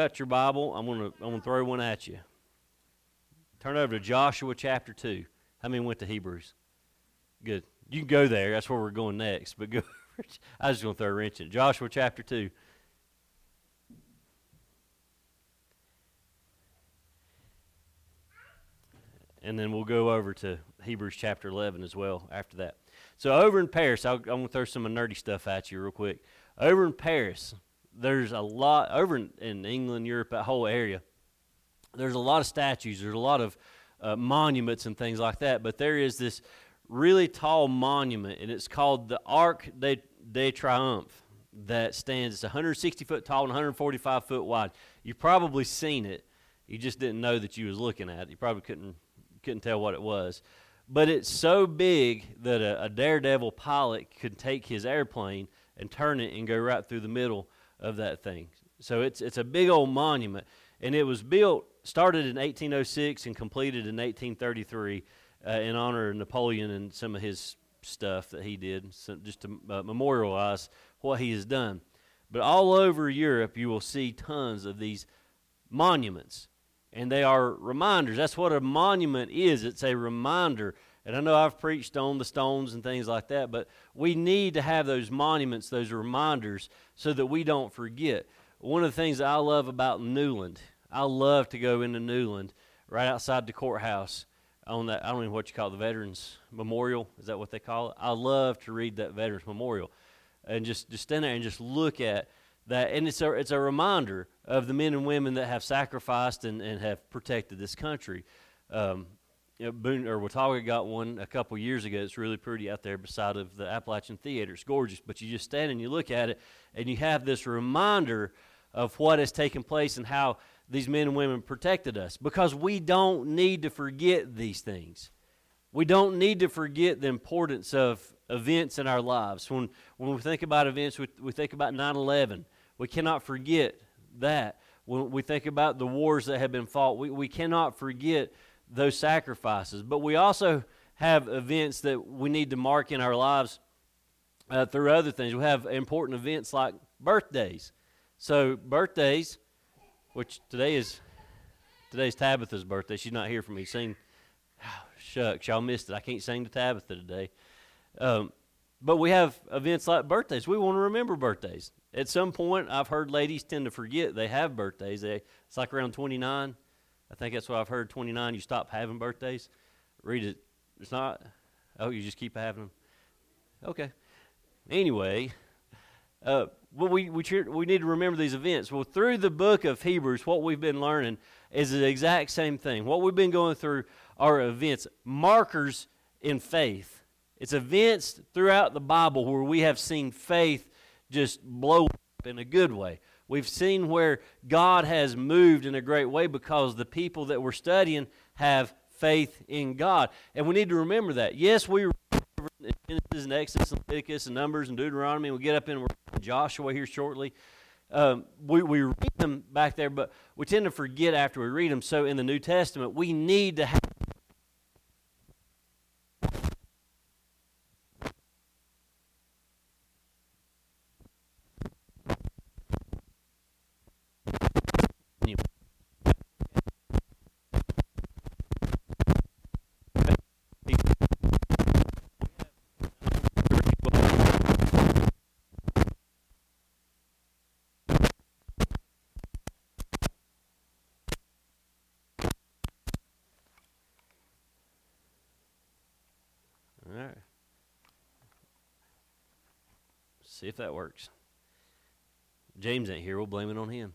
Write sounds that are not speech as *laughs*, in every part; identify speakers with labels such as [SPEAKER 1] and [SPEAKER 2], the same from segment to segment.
[SPEAKER 1] got your Bible, I'm gonna I'm gonna throw one at you. Turn over to Joshua chapter two. How many went to Hebrews? Good. You can go there. That's where we're going next. But go. *laughs* I was just gonna throw a wrench in Joshua chapter two. And then we'll go over to Hebrews chapter 11 as well after that. So over in Paris, I'll, I'm going to throw some nerdy stuff at you real quick. Over in Paris, there's a lot over in, England, Europe, that whole area. There's a lot of statues. There's a lot of uh, monuments and things like that. But there is this really tall monument, and it's called the Arc de, de Triomphe that stands. It's 160 foot tall and 145 foot wide. You've probably seen it. You just didn't know that you was looking at it. You probably couldn't couldn't tell what it was. But it's so big that a, a daredevil pilot could take his airplane and turn it and go right through the middle of that thing. So it's it's a big old monument, and it was built started in 1806 and completed in 1833 uh, in honor of Napoleon and some of his stuff that he did, so just to uh, memorialize what he has done. But all over Europe, you will see tons of these monuments, and they are reminders. That's what a monument is. It's a reminder and I know I've preached on the stones and things like that, but we need to have those monuments, those reminders, so that we don't forget. One of the things I love about Newland, I love to go into Newland, right outside the courthouse, on that, I don't even know what you call it, the Veterans Memorial. Is that what they call it? I love to read that Veterans Memorial and just, just stand there and just look at that. And it's a, it's a reminder of the men and women that have sacrificed and, and have protected this country. Um, you know, Boone or Watauga got one a couple years ago. It's really pretty out there beside of the Appalachian Theater. It's gorgeous, but you just stand and you look at it, and you have this reminder of what has taken place and how these men and women protected us. Because we don't need to forget these things. We don't need to forget the importance of events in our lives. When when we think about events, we, we think about 9/11. We cannot forget that. When we think about the wars that have been fought, we, we cannot forget those sacrifices. But we also have events that we need to mark in our lives uh, through other things. We have important events like birthdays. So birthdays, which today is today's Tabitha's birthday. She's not here for me. Sing, oh, *sighs* shucks, y'all missed it. I can't sing to Tabitha today. Um, but we have events like birthdays. We want to remember birthdays. At some point, I've heard ladies tend to forget they have birthdays. They, it's like around 29 I think that's what I've heard. 29, you stop having birthdays. Read it. It's not. Oh, you just keep having them. Okay. Anyway, uh, well, we, we, we need to remember these events. Well, through the book of Hebrews, what we've been learning is the exact same thing. What we've been going through are events, markers in faith. It's events throughout the Bible where we have seen faith just blow up in a good way. We've seen where God has moved in a great way because the people that we're studying have faith in God. And we need to remember that. Yes, we read Genesis and Exodus and Leviticus and Numbers and Deuteronomy. And we get up in Joshua here shortly. Um, we, we read them back there, but we tend to forget after we read them. So in the New Testament, we need to have See if that works. James ain't here. We'll blame it on him.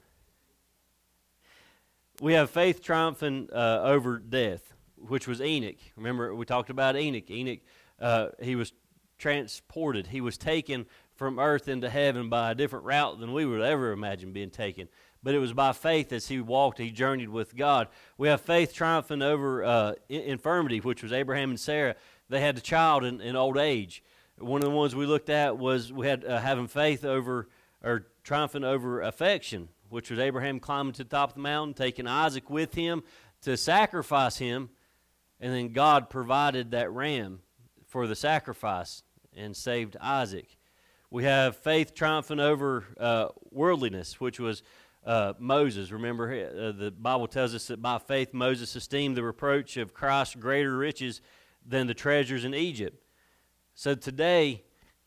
[SPEAKER 1] We have faith triumphing uh, over death, which was Enoch. Remember, we talked about Enoch. Enoch, uh, he was transported. He was taken from earth into heaven by a different route than we would ever imagine being taken. But it was by faith as he walked, he journeyed with God. We have faith triumphing over uh, infirmity, which was Abraham and Sarah. They had a child in, in old age. One of the ones we looked at was we had uh, having faith over or triumphing over affection, which was Abraham climbing to the top of the mountain, taking Isaac with him to sacrifice him, and then God provided that ram for the sacrifice and saved Isaac. We have faith triumphing over uh, worldliness, which was uh, Moses. Remember, uh, the Bible tells us that by faith Moses esteemed the reproach of Christ greater riches than the treasures in Egypt. So today,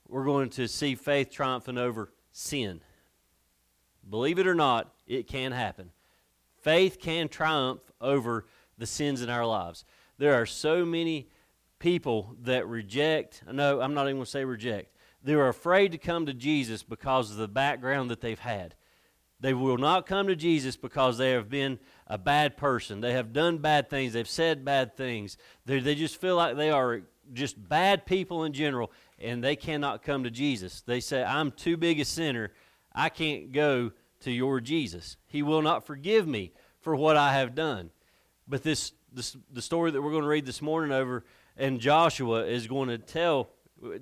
[SPEAKER 1] we're going to see faith triumphing over sin. Believe it or not, it can happen. Faith can triumph over the sins in our lives. There are so many people that reject, no, I'm not even going to say reject. They're afraid to come to Jesus because of the background that they've had. They will not come to Jesus because they have been a bad person. They have done bad things. They've said bad things. They, they just feel like they are just bad people in general, and they cannot come to Jesus. They say, I'm too big a sinner. I can't go to your Jesus. He will not forgive me for what I have done. But this, this the story that we're going to read this morning over and Joshua is going to tell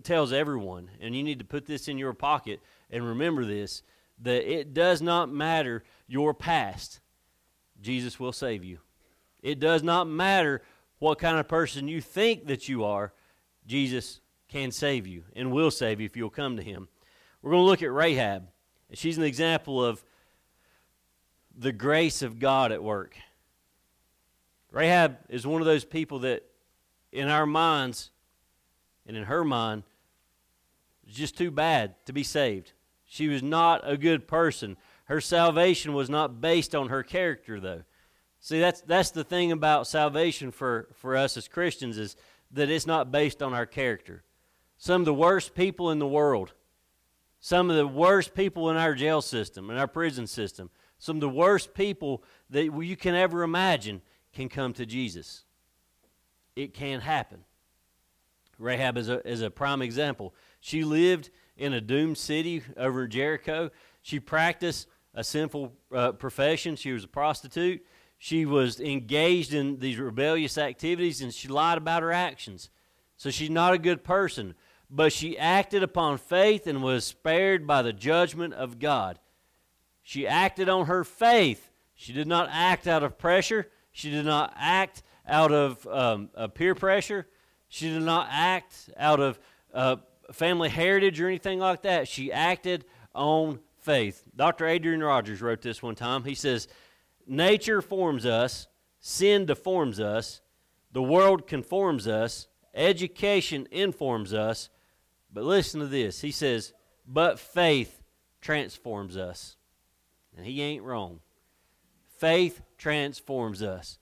[SPEAKER 1] tells everyone, and you need to put this in your pocket and remember this that it does not matter your past. Jesus will save you. It does not matter what kind of person you think that you are. Jesus can save you and will save you if you'll come to him. We're going to look at Rahab. She's an example of the grace of God at work. Rahab is one of those people that, in our minds and in her mind, was just too bad to be saved. She was not a good person. Her salvation was not based on her character, though. See, that's, that's the thing about salvation for, for us as Christians is that it's not based on our character. Some of the worst people in the world, some of the worst people in our jail system, in our prison system, some of the worst people that you can ever imagine can come to Jesus. It can happen. Rahab is a, is a prime example. She lived in a doomed city over in Jericho. She practiced a sinful uh, profession. She was a prostitute. She was engaged in these rebellious activities and she lied about her actions. So she's not a good person. But she acted upon faith and was spared by the judgment of God. She acted on her faith. She did not act out of pressure. She did not act out of um, uh, peer pressure. She did not act out of uh, family heritage or anything like that. She acted on faith. Dr. Adrian Rogers wrote this one time. He says, Nature forms us, sin deforms us, the world conforms us, education informs us. But listen to this. He says, But faith transforms us. And he ain't wrong. Faith transforms us.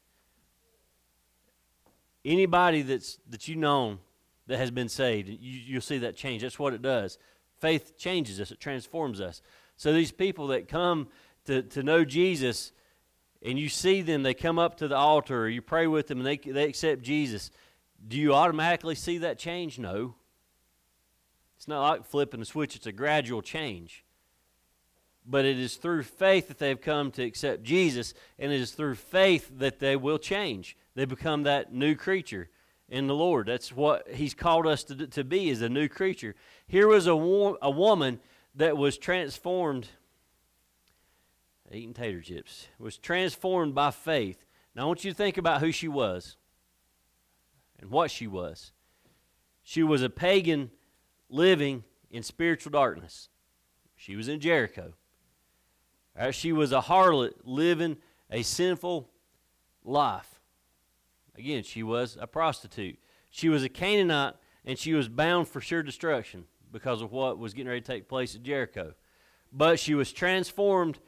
[SPEAKER 1] Anybody that's that you know that has been saved, you, you'll see that change. That's what it does. Faith changes us, it transforms us. So these people that come to, to know Jesus, and you see them, they come up to the altar, or you pray with them, and they, they accept Jesus, do you automatically see that change? No. It's not like flipping a switch, it's a gradual change. But it is through faith that they've come to accept Jesus, and it is through faith that they will change. They become that new creature in the Lord. That's what He's called us to, to be, is a new creature. Here was a, wo- a woman that was transformed, eating tater chips, was transformed by faith. Now, I want you to think about who she was and what she was. She was a pagan living in spiritual darkness. She was in Jericho. Right? She was a harlot living a sinful life. Again, she was a prostitute. She was a Canaanite, and she was bound for sure destruction because of what was getting ready to take place at Jericho. But she was transformed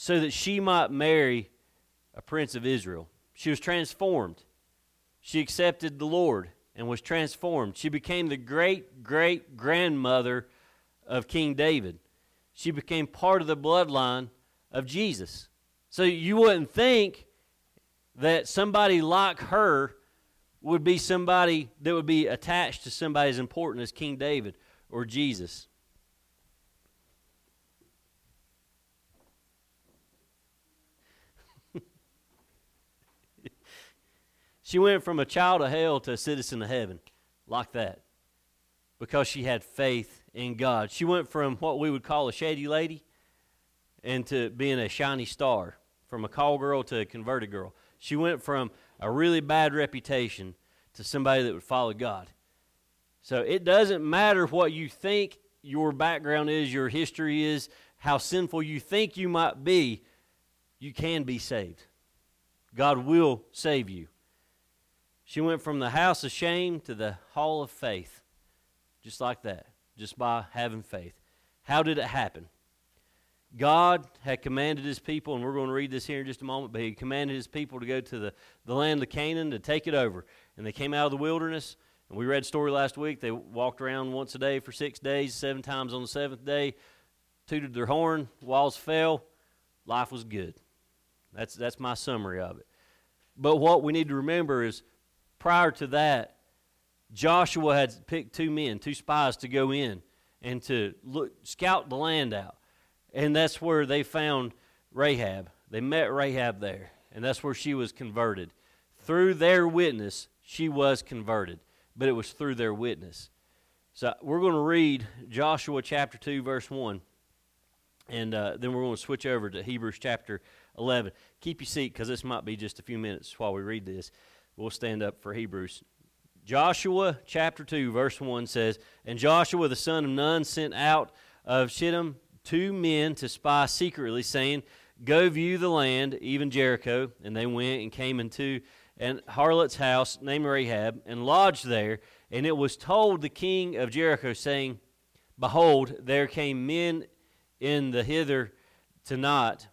[SPEAKER 1] so that she might marry a prince of Israel. She was transformed. She accepted the Lord and was transformed. She became the great great grandmother of King David. She became part of the bloodline of Jesus. So you wouldn't think that somebody like her would be somebody that would be attached to somebody as important as King David or Jesus. She went from a child of hell to a citizen of heaven, like that, because she had faith in God. She went from what we would call a shady lady into being a shiny star, from a call girl to a converted girl. She went from a really bad reputation to somebody that would follow God. So it doesn't matter what you think your background is, your history is, how sinful you think you might be, you can be saved. God will save you. She went from the house of shame to the hall of faith, just like that, just by having faith. How did it happen? God had commanded his people, and we're going to read this here in just a moment, but he commanded his people to go to the, the land of Canaan to take it over. And they came out of the wilderness, and we read story last week. They walked around once a day for six days, seven times on the seventh day, tooted their horn, walls fell, life was good. That's, that's my summary of it. But what we need to remember is prior to that, Joshua had picked two men, two spies to go in and to look, scout the land out. And that's where they found Rahab. They met Rahab there, and that's where she was converted. Through their witness, she was converted, but it was through their witness. So we're going to read Joshua chapter 2, verse 1, and uh, then we're going to switch over to Hebrews chapter 11. Keep your seat because this might be just a few minutes while we read this. We'll stand up for Hebrews. Joshua chapter 2, verse 1 says, And Joshua the son of Nun sent out of Shittim two men to spy secretly, saying, Go view the land, even Jericho. And they went and came into an harlot's house named Rahab, and lodged there. And it was told the king of Jericho, saying, Behold, there came men in the hither tonight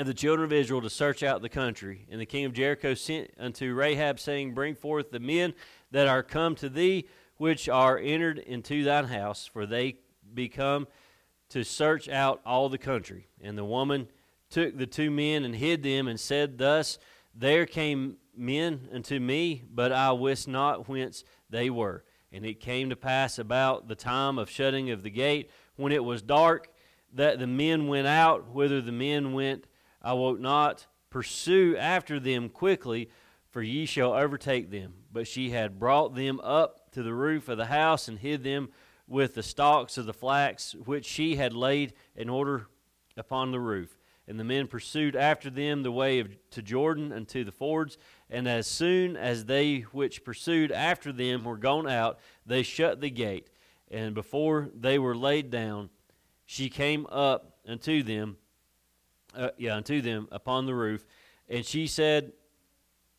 [SPEAKER 1] of the children of Israel to search out the country. And the king of Jericho sent unto Rahab, saying, Bring forth the men that are come to thee, which are entered into thine house, for they be come to search out all the country. And the woman took the two men and hid them, and said, Thus there came men unto me, but I wist not whence they were. And it came to pass about the time of shutting of the gate, when it was dark, that the men went out, whither the men went I will not pursue after them quickly, for ye shall overtake them. But she had brought them up to the roof of the house and hid them with the stalks of the flax which she had laid in order upon the roof. And the men pursued after them the way of, to Jordan unto the fords. And as soon as they which pursued after them were gone out, they shut the gate. And before they were laid down, she came up unto them uh, yeah, unto them upon the roof. And she said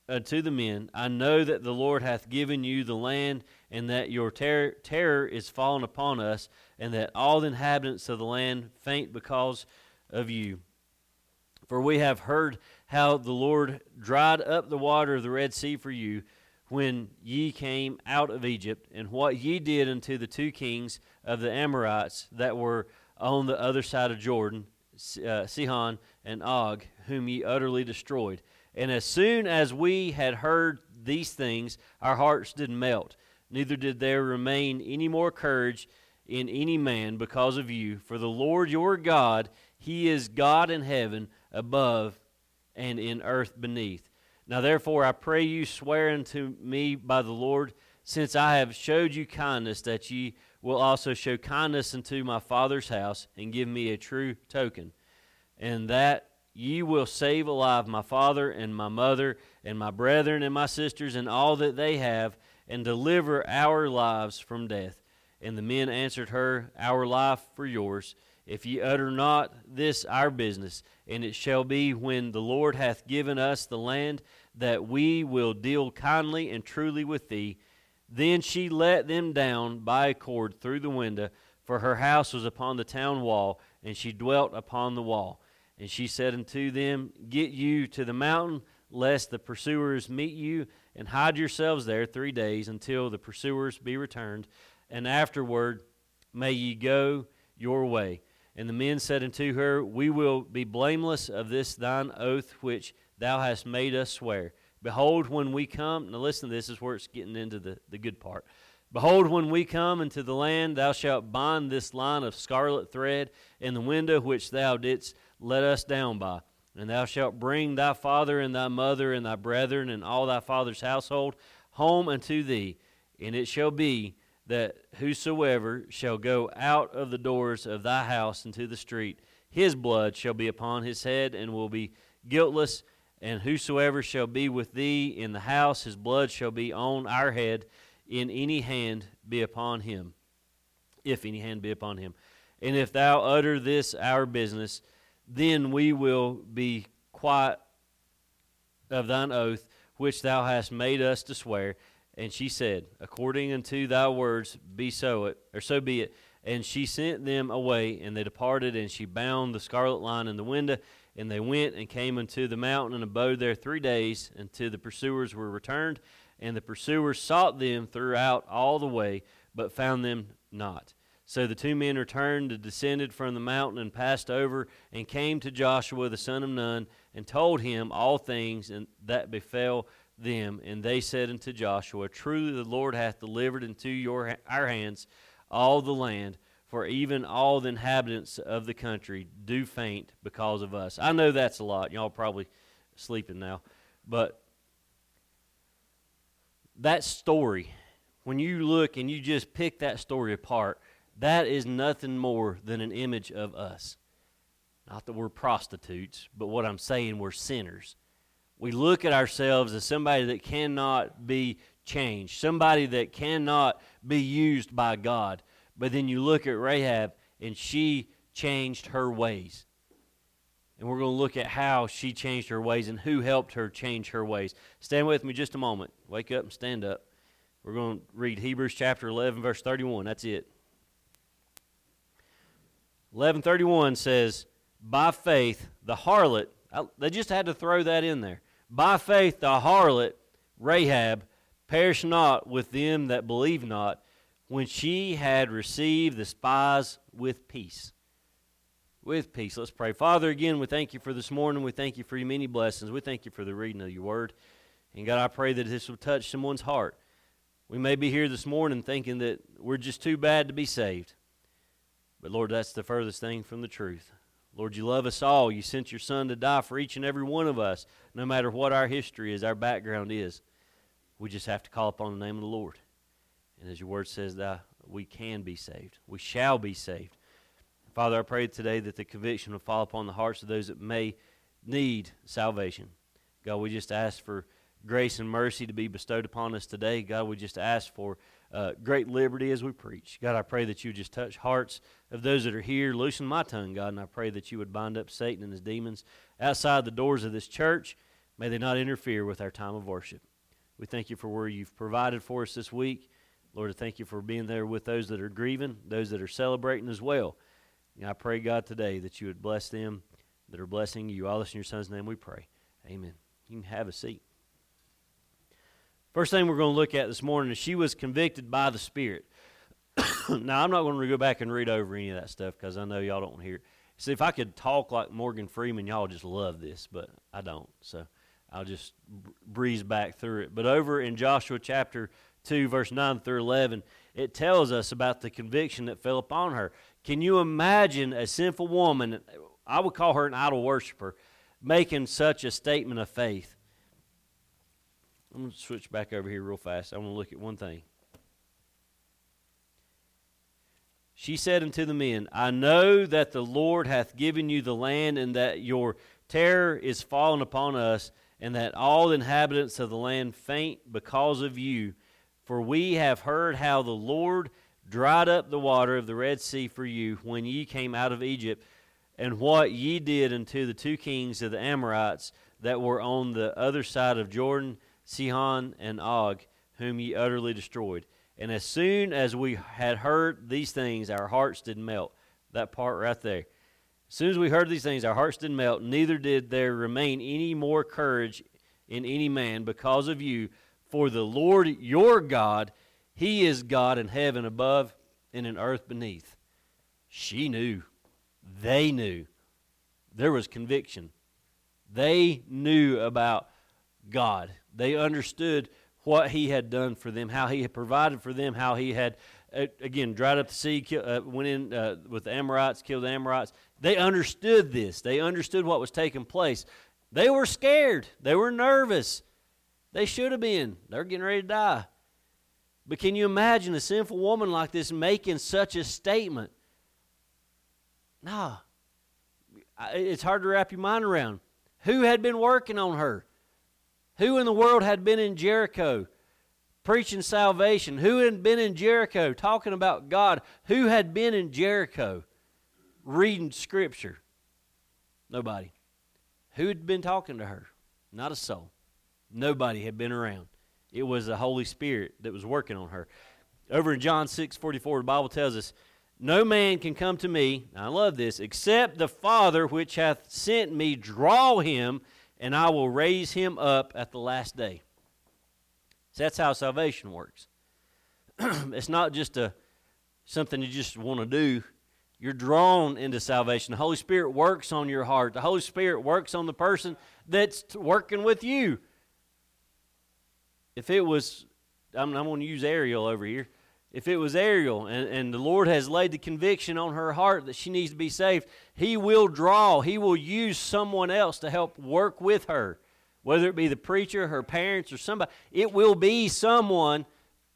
[SPEAKER 1] unto the men, I know that the Lord hath given you the land, and that your ter- terror is fallen upon us, and that all the inhabitants of the land faint because of you. For we have heard how the Lord dried up the water of the Red Sea for you when ye came out of Egypt, and what ye did unto the two kings of the Amorites that were on the other side of Jordan, uh, Sihon and Og, whom ye utterly destroyed. And as soon as we had heard these things, our hearts did melt. Neither did there remain any more courage in any man because of you. For the Lord your God, He is God in heaven above and in earth beneath. Now therefore I pray you swear unto me by the Lord, since I have showed you kindness, that ye will also show kindness unto my father's house, and give me a true token, and that ye will save alive my father and my mother, and my brethren and my sisters, and all that they have, and deliver our lives from death. And the men answered her, Our life for yours. If ye utter not this our business, and it shall be when the Lord hath given us the land, that we will deal kindly and truly with thee then she let them down by a cord through the window, for her house was upon the town wall, and she dwelt upon the wall. And she said unto them, Get you to the mountain, lest the pursuers meet you, and hide yourselves there three days until the pursuers be returned, and afterward may ye go your way. And the men said unto her, We will be blameless of this thine oath which thou hast made us swear. Behold, when we come, now listen to this, is where it's getting into the, the good part. Behold, when we come into the land, thou shalt bind this line of scarlet thread in the window which thou didst let us down by. And thou shalt bring thy father and thy mother and thy brethren and all thy father's household home unto thee. And it shall be that whosoever shall go out of the doors of thy house into the street, his blood shall be upon his head and will be guiltless and whosoever shall be with thee in the house, his blood shall be on our head, in any hand be upon him, if any hand be upon him. And if thou utter this our business, then we will be quiet of thine oath which thou hast made us to swear. And she said, According unto thy words, be so it, or so be it. And she sent them away, and they departed, and she bound the scarlet line in the window. And they went and came unto the mountain and abode there three days until the pursuers were returned. And the pursuers sought them throughout all the way, but found them not. So the two men returned and descended from the mountain and passed over and came to Joshua the son of Nun and told him all things that befell them. And they said unto Joshua, Truly the Lord hath delivered into your our hands all the land, for even all the inhabitants of the country do faint because of us. I know that's a lot. Y'all probably sleeping now, but that story, when you look and you just pick that story apart that is nothing more than an image of us. Not that we're prostitutes, but what I'm saying, we're sinners. We look at ourselves as somebody that cannot be changed, somebody that cannot be used by God. But then you look at Rahab, and she changed her ways. And we're going to look at how she changed her ways and who helped her change her ways. Stand with me just a moment. Wake up and stand up. We're going to read Hebrews chapter 11, verse 31. That's it. 1131 says, By faith, the harlot, they just had to throw that in there. By faith, the harlot, Rahab, perished not with them that believe not, when she had received the spies with peace. With peace. Let's pray. Father, again, we thank you for this morning. We thank you for your many blessings. We thank you for the reading of your word. And God, I pray that this will touch someone's heart. We may be here this morning thinking that we're just too bad to be saved. But Lord, that's the furthest thing from the truth. Lord, you love us all. You sent your Son to die for each and every one of us, no matter what our history is, our background is. We just have to call upon the name of the Lord. And as your word says, that we can be saved. We shall be saved. Father, I pray today that the conviction will fall upon the hearts of those that may need salvation. God, we just ask for grace and mercy to be bestowed upon us today. God, we just ask for uh, great liberty as we preach. God, I pray that you just touch hearts of those that are here. Loosen my tongue, God, and I pray that you would bind up Satan and his demons outside the doors of this church. May they not interfere with our time of worship. We thank you for where you've provided for us this week. Lord, I thank you for being there with those that are grieving, those that are celebrating as well. And I pray, God, today that you would bless them that are blessing you. All this in your son's name we pray. Amen. You can have a seat. First thing we're going to look at this morning is she was convicted by the Spirit. *coughs* now, I'm not going to go back and read over any of that stuff because I know y'all don't want to hear it. See, if I could talk like Morgan Freeman, y'all just love this, but I don't. So I'll just breeze back through it. But over in Joshua chapter 2, verse 9 through 11, it tells us about the conviction that fell upon her. Can you imagine a sinful woman, I would call her an idol worshiper, making such a statement of faith? I'm going to switch back over here real fast. I want to look at one thing. She said unto the men, I know that the Lord hath given you the land, and that your terror is fallen upon us, and that all the inhabitants of the land faint because of you. For we have heard how the Lord dried up the water of the Red Sea for you when ye came out of Egypt, and what ye did unto the two kings of the Amorites that were on the other side of Jordan Sihon and Og, whom ye utterly destroyed. And as soon as we had heard these things, our hearts did melt. That part right there. As soon as we heard these things, our hearts did melt, neither did there remain any more courage in any man because of you. For the Lord your God, He is God in heaven above and in earth beneath. She knew. They knew. There was conviction. They knew about God. They understood what he had done for them, how he had provided for them, how he had, uh, again, dried up the sea, uh, went in uh, with the Amorites, killed the Amorites. They understood this. They understood what was taking place. They were scared. They were nervous. They should have been. They're getting ready to die. But can you imagine a sinful woman like this making such a statement? Nah. It's hard to wrap your mind around. Who had been working on her? Who in the world had been in Jericho preaching salvation? Who had been in Jericho talking about God? Who had been in Jericho? reading Scripture? Nobody. Who had been talking to her? Not a soul. Nobody had been around. It was the Holy Spirit that was working on her. Over in John 6 44, the Bible tells us, No man can come to me, I love this, except the Father which hath sent me draw him, and I will raise him up at the last day. So that's how salvation works. *clears throat* it's not just a something you just want to do. You're drawn into salvation. The Holy Spirit works on your heart. The Holy Spirit works on the person that's working with you. If it was, I'm, I'm going to use Ariel over here. If it was Ariel and, and the Lord has laid the conviction on her heart that she needs to be saved, He will draw, He will use someone else to help work with her, whether it be the preacher, her parents, or somebody. It will be someone,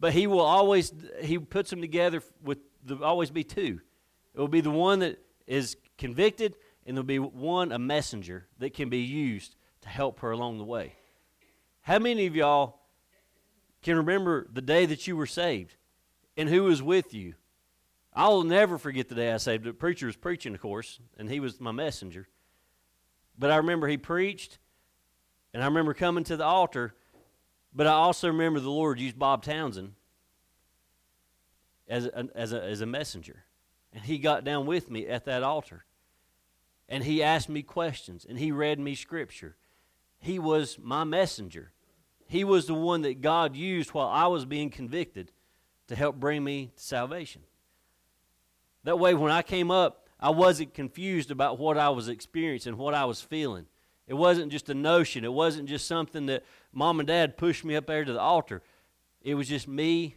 [SPEAKER 1] but He will always, He puts them together with, the, always be two. It will be the one that is convicted, and there'll be one, a messenger, that can be used to help her along the way. How many of y'all can remember the day that you were saved and who was with you? I'll never forget the day I saved. The preacher was preaching, of course, and he was my messenger. But I remember he preached, and I remember coming to the altar, but I also remember the Lord used Bob Townsend as a, as a, as a messenger. And he got down with me at that altar. And he asked me questions, and he read me scripture. He was my messenger. He was the one that God used while I was being convicted to help bring me to salvation. That way, when I came up, I wasn't confused about what I was experiencing, what I was feeling. It wasn't just a notion, it wasn't just something that mom and dad pushed me up there to the altar. It was just me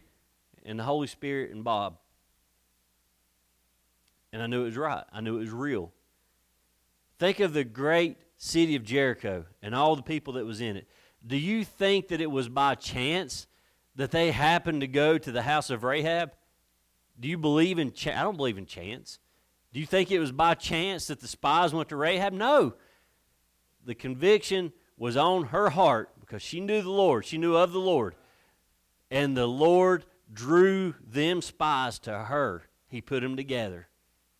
[SPEAKER 1] and the Holy Spirit and Bob. And I knew it was right, I knew it was real. Think of the great city of Jericho and all the people that was in it. Do you think that it was by chance that they happened to go to the house of Rahab? Do you believe in chance? I don't believe in chance. Do you think it was by chance that the spies went to Rahab? No. The conviction was on her heart because she knew the Lord. She knew of the Lord. And the Lord drew them spies to her. He put them together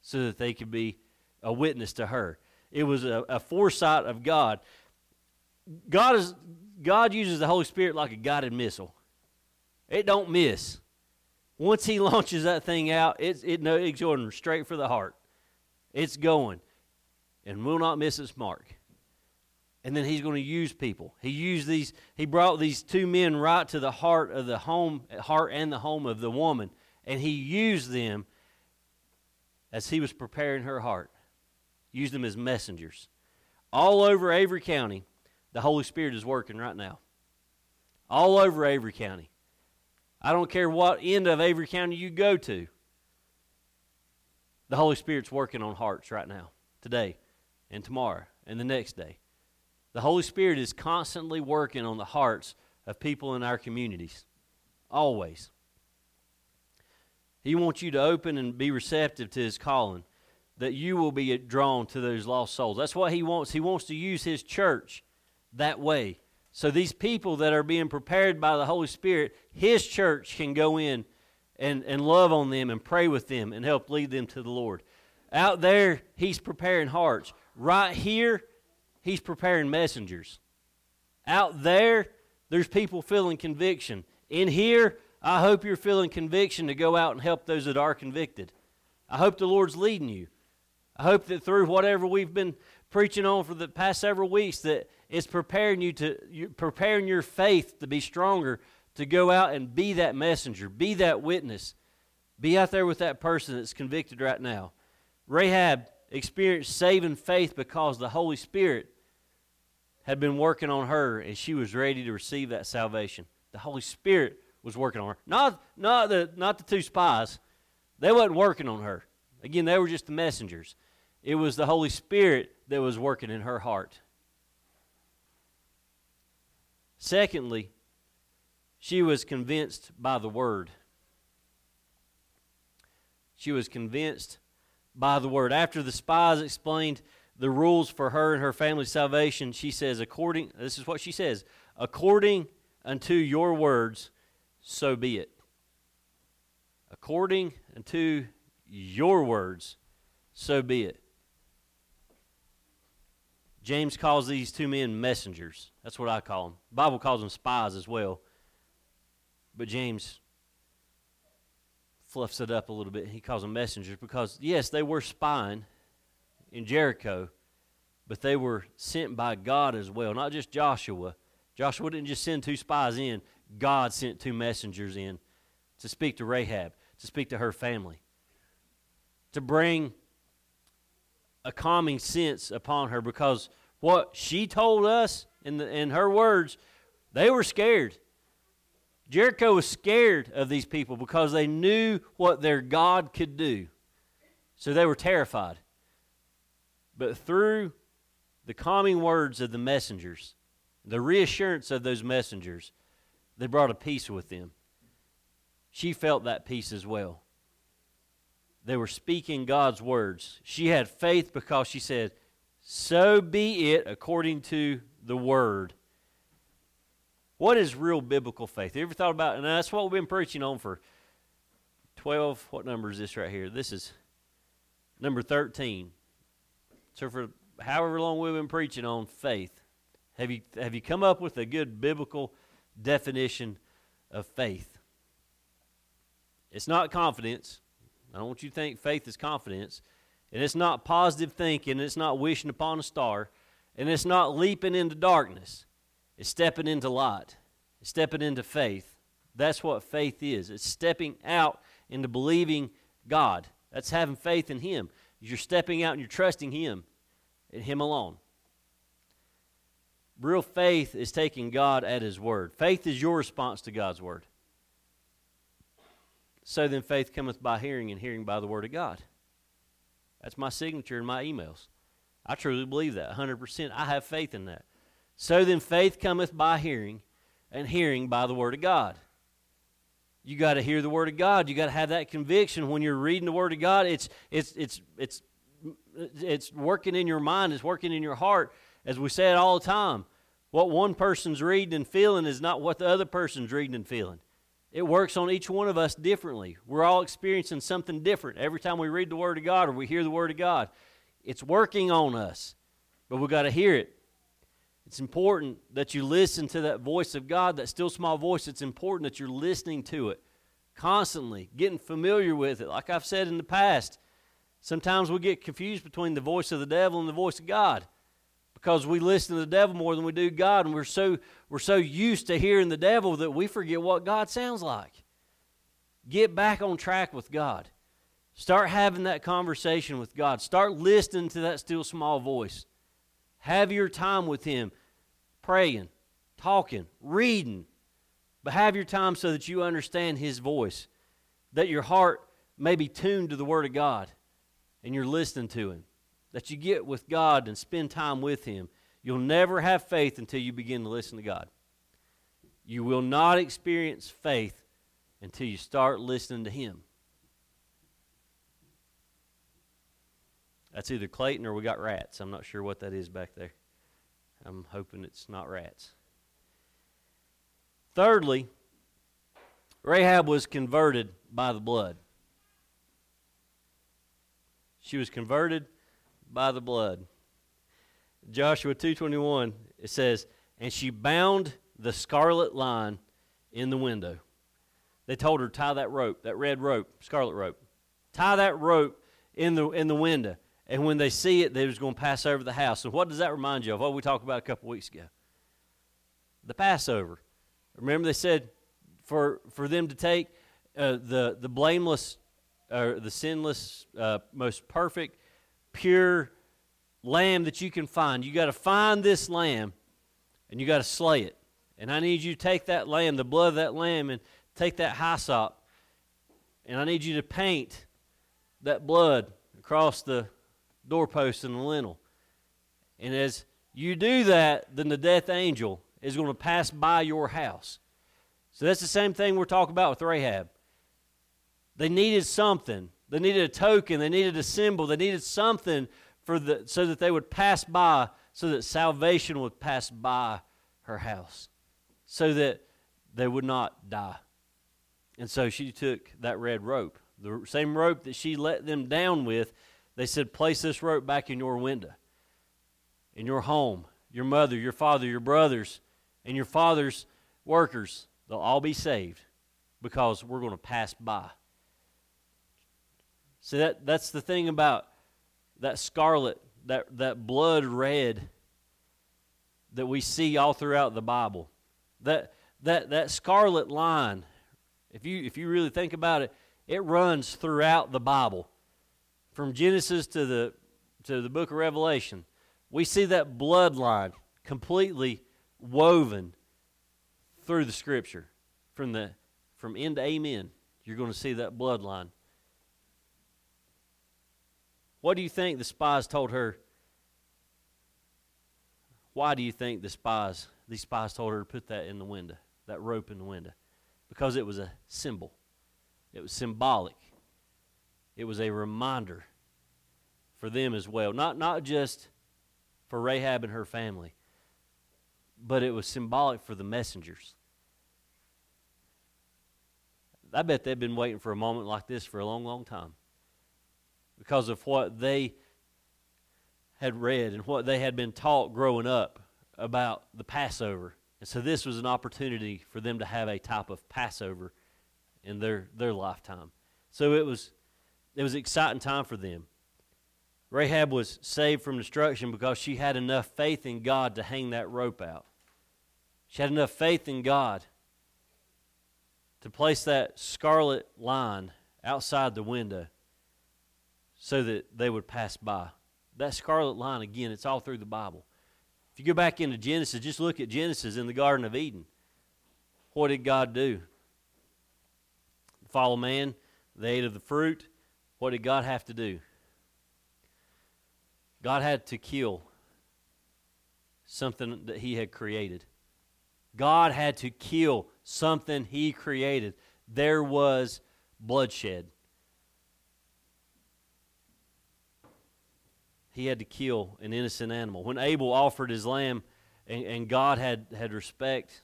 [SPEAKER 1] so that they could be a witness to her. It was a, a foresight of God. God is God uses the Holy Spirit like a guided missile. It don't miss. Once He *laughs* launches that thing out, it's it no it's going straight for the heart. It's going, and will not miss its mark. And then He's going to use people. He used these. He brought these two men right to the heart of the home, heart and the home of the woman, and He used them as He was preparing her heart. Used them as messengers. All over Avery County, the Holy Spirit is working right now. All over Avery County. I don't care what end of Avery County you go to. The Holy Spirit's working on hearts right now, today, and tomorrow, and the next day. The Holy Spirit is constantly working on the hearts of people in our communities. Always. He wants you to open and be receptive to His calling, that you will be drawn to those lost souls. That's what He wants. He wants to use His church that way. So these people that are being prepared by the Holy Spirit, His church can go in and, and love on them and pray with them and help lead them to the Lord. Out there, He's preparing hearts. Right here, He's preparing messengers. Out there, there's people feeling conviction. In here, I hope you're feeling conviction to go out and help those that are convicted. I hope the Lord's leading you. I hope that through whatever we've been preaching on for the past several weeks, that it's preparing you to you, preparing your faith to be stronger to go out and be that messenger, be that witness, be out there with that person that's convicted right now. Rahab experienced saving faith because the Holy Spirit had been working on her and she was ready to receive that salvation. The Holy Spirit was working on her. Not, not, the, not the two spies. They wasn't working on her. Again, they were just the messengers. It was the Holy Spirit that was working in her heart. Secondly, she was convinced by the word. She was convinced by the word. After the spies explained the rules for her and her family's salvation, she says, according this is what she says, according unto your words, so be it. According unto your words, so be it. James calls these two men messengers. That's what I call them. The Bible calls them spies as well. But James fluffs it up a little bit. He calls them messengers because, yes, they were spying in Jericho, but they were sent by God as well, not just Joshua. Joshua didn't just send two spies in, God sent two messengers in to speak to Rahab, to speak to her family, to bring a calming sense upon her because what she told us in, the, in her words, they were scared. Jericho was scared of these people because they knew what their God could do. So they were terrified. But through the calming words of the messengers, the reassurance of those messengers, they brought a peace with them. She felt that peace as well. They were speaking God's words. She had faith because she said, So be it according to the word. What is real biblical faith? Have you ever thought about and that's what we've been preaching on for 12 what number is this right here? This is number 13. So for however long we've been preaching on faith, have you have you come up with a good biblical definition of faith? It's not confidence. I don't want you to think faith is confidence. And it's not positive thinking. It's not wishing upon a star. And it's not leaping into darkness. It's stepping into light, it's stepping into faith. That's what faith is. It's stepping out into believing God. That's having faith in Him. You're stepping out and you're trusting Him and Him alone. Real faith is taking God at His word. Faith is your response to God's word. So then faith cometh by hearing, and hearing by the word of God. That's my signature in my emails. I truly believe that 100%. I have faith in that. So then faith cometh by hearing, and hearing by the Word of God. You got to hear the Word of God. You got to have that conviction when you're reading the Word of God. It's, it's, it's, it's, it's working in your mind, it's working in your heart. As we say it all the time, what one person's reading and feeling is not what the other person's reading and feeling. It works on each one of us differently. We're all experiencing something different every time we read the Word of God or we hear the Word of God. It's working on us, but we've got to hear it. It's important that you listen to that voice of God, that still small voice. It's important that you're listening to it constantly, getting familiar with it. Like I've said in the past, sometimes we get confused between the voice of the devil and the voice of God because we listen to the devil more than we do God, and we're so, we're so used to hearing the devil that we forget what God sounds like. Get back on track with God. Start having that conversation with God. Start listening to that still small voice. Have your time with Him, praying, talking, reading. But have your time so that you understand His voice, that your heart may be tuned to the Word of God and you're listening to Him, that you get with God and spend time with Him. You'll never have faith until you begin to listen to God. You will not experience faith until you start listening to Him. That's either Clayton or we got rats. I'm not sure what that is back there. I'm hoping it's not rats. Thirdly, Rahab was converted by the blood. She was converted by the blood. Joshua 2:21 it says, "And she bound the scarlet line in the window." They told her tie that rope, that red rope, scarlet rope. Tie that rope in the in the window. And when they see it, they're just going to pass over the house. And what does that remind you of? What we talked about a couple weeks ago? The Passover. Remember, they said for, for them to take uh, the, the blameless, or uh, the sinless, uh, most perfect, pure lamb that you can find. You got to find this lamb and you got to slay it. And I need you to take that lamb, the blood of that lamb, and take that hyssop. And I need you to paint that blood across the doorpost and the lintel. And as you do that, then the death angel is going to pass by your house. So that's the same thing we're talking about with Rahab. They needed something. They needed a token. They needed a symbol. They needed something for the, so that they would pass by, so that salvation would pass by her house, so that they would not die. And so she took that red rope, the same rope that she let them down with They said, Place this rope back in your window, in your home. Your mother, your father, your brothers, and your father's workers, they'll all be saved because we're going to pass by. See, that, that's the thing about that scarlet, that, that blood red that we see all throughout the Bible. That, that, that scarlet line, if you, if you really think about it, it runs throughout the Bible. From Genesis to the, to the book of Revelation, we see that bloodline completely woven through the Scripture. From, the, from end to amen, you're going to see that bloodline. What do you think the spies told her? Why do you think the spies, these spies told her to put that in the window, that rope in the window? Because it was a symbol. It was symbolic. It was a reminder for them as well. Not, not just for Rahab and her family, but it was symbolic for the messengers. I bet they've been waiting for a moment like this for a long, long time because of what they had read and what they had been taught growing up about the Passover. And so this was an opportunity for them to have a type of Passover in their, their lifetime. So it was it was an exciting time for them. Rahab was saved from destruction because she had enough faith in God to hang that rope out. She had enough faith in God to place that scarlet line outside the window so that they would pass by. That scarlet line, again, it's all through the Bible. If you go back into Genesis, just look at Genesis in the Garden of Eden. What did God do? Follow man, they ate of the fruit. What did God have to do? God had to kill something that He had created. God had to kill something He created. There was bloodshed. He had to kill an innocent animal. When Abel offered his lamb and, and God had, had respect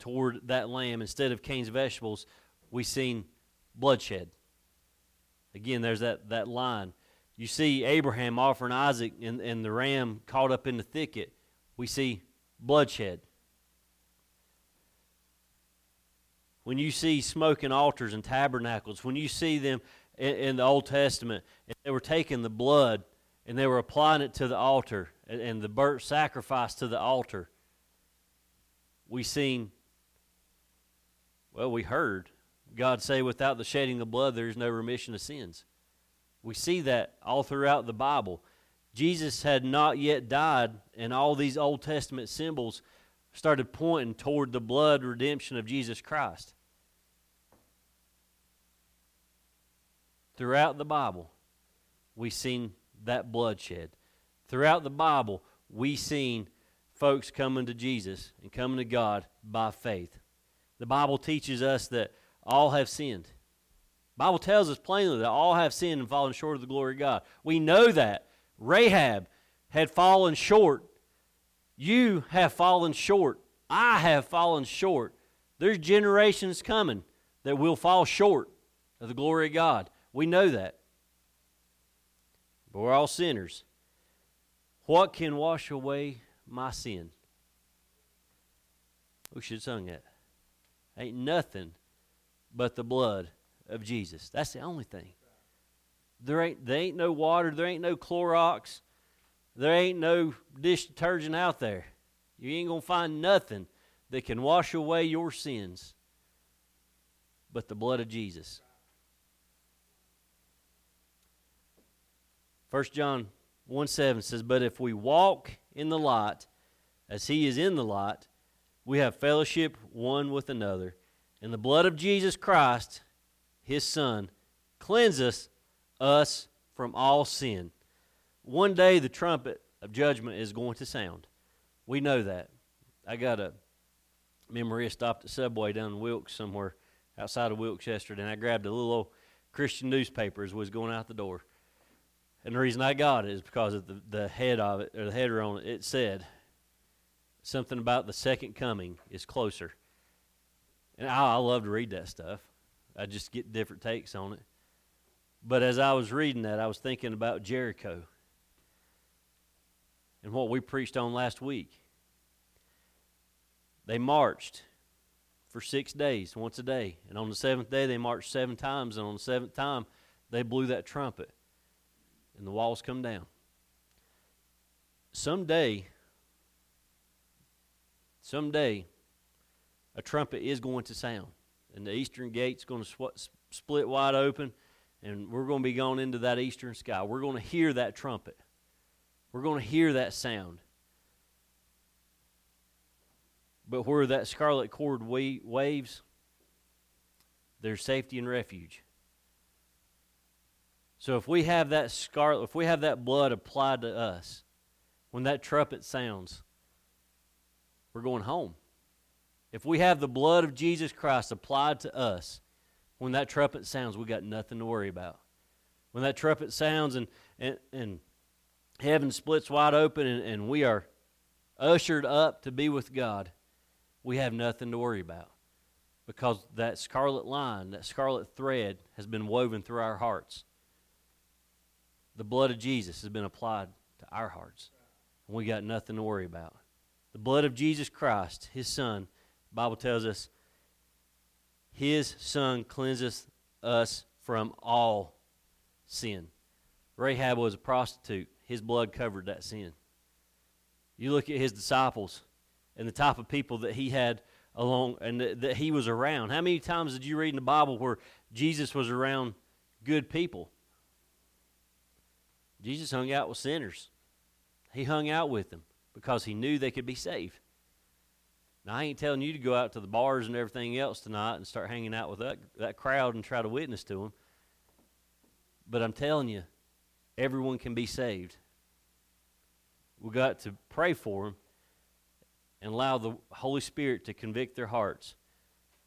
[SPEAKER 1] toward that lamb instead of Cain's vegetables, we seen bloodshed. Again, there's that, that line. You see Abraham offering Isaac and, and the ram caught up in the thicket. We see bloodshed. When you see smoking altars and tabernacles, when you see them in, in the Old Testament, and they were taking the blood and they were applying it to the altar and, and the burnt sacrifice to the altar, we seen, well, we heard God say, without the shedding of blood, there is no remission of sins. We see that all throughout the Bible. Jesus had not yet died, and all these Old Testament symbols started pointing toward the blood redemption of Jesus Christ. Throughout the Bible, we seen that bloodshed. Throughout the Bible, we seen folks coming to Jesus and coming to God by faith. The Bible teaches us that all have sinned. Bible tells us plainly that all have sinned and fallen short of the glory of God. We know that. Rahab had fallen short. You have fallen short. I have fallen short. There's generations coming that will fall short of the glory of God. We know that. But we're all sinners. What can wash away my sin? We should have sung that. Ain't nothing but the blood of Jesus. That's the only thing. There ain't, there ain't no water, there ain't no Clorox, there ain't no dish detergent out there. You ain't going to find nothing that can wash away your sins but the blood of Jesus. 1 John 1 7 says, But if we walk in the light, as he is in the light, we have fellowship one with another and the blood of Jesus Christ, his Son, cleanses us from all sin. One day the trumpet of judgment is going to sound. We know that. I got a memory. I stopped at Subway down in Wilkes somewhere outside of Wilkes yesterday, and I grabbed a little old Christian newspaper as was going out the door. And the reason I got it is because of the, the head of it, or the header on it, it said something about the second coming is closer. And I, I love to read that stuff. I just get different takes on it. But as I was reading that, I was thinking about Jericho and what we preached on last week. They marched for six days, once a day. And on the seventh day, they marched seven times. And on the seventh time, they blew that trumpet. And the walls come down. Someday, someday, a trumpet is going to sound. And the eastern gate's going to sw- split wide open. And we're going to be going into that eastern sky. We're going to hear that trumpet. We're going to hear that sound. But where that scarlet cord wa- waves, there's safety and refuge. So if we have that scarlet, if we have that blood applied to us, when that trumpet sounds, we're going home. If we have the blood of Jesus Christ applied to us, when that trumpet sounds, we got nothing to worry about. When that trumpet sounds and, and, and heaven splits wide open and, and we are ushered up to be with God, we have nothing to worry about. Because that scarlet line, that scarlet thread has been woven through our hearts. The blood of Jesus has been applied to our hearts. And we got nothing to worry about. The blood of Jesus Christ, his son, Bible tells us his son cleanseth us from all sin. Rahab was a prostitute. His blood covered that sin. You look at his disciples and the type of people that he had along and that, that he was around. How many times did you read in the Bible where Jesus was around good people? Jesus hung out with sinners. He hung out with them because he knew they could be saved. Now, I ain't telling you to go out to the bars and everything else tonight and start hanging out with that, that crowd and try to witness to them. But I'm telling you, everyone can be saved. we got to pray for them and allow the Holy Spirit to convict their hearts.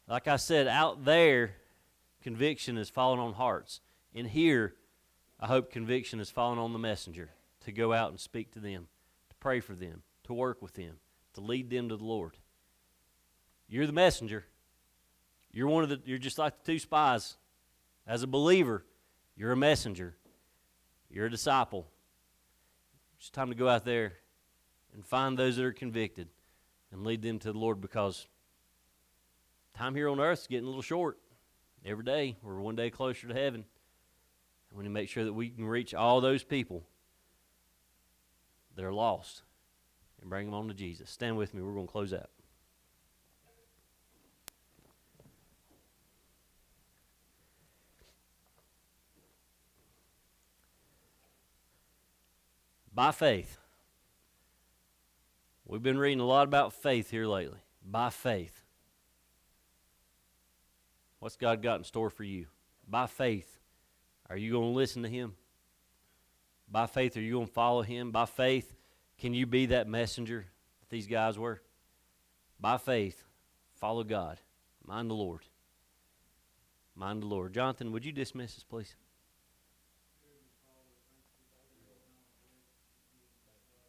[SPEAKER 1] Like I said, out there, conviction is falling on hearts. In here, I hope conviction has fallen on the messenger to go out and speak to them, to pray for them, to work with them, to lead them to the Lord. You're the messenger. You're one of the you're just like the two spies. As a believer, you're a messenger. You're a disciple. It's time to go out there and find those that are convicted and lead them to the Lord because time here on earth is getting a little short. Every day, we're one day closer to heaven. We need to make sure that we can reach all those people that are lost and bring them on to Jesus. Stand with me. We're going to close out. By faith. We've been reading a lot about faith here lately. By faith. What's God got in store for you? By faith. Are you going to listen to Him? By faith, are you going to follow Him? By faith, can you be that messenger that these guys were? By faith, follow God. Mind the Lord. Mind the Lord. Jonathan, would you dismiss us, please?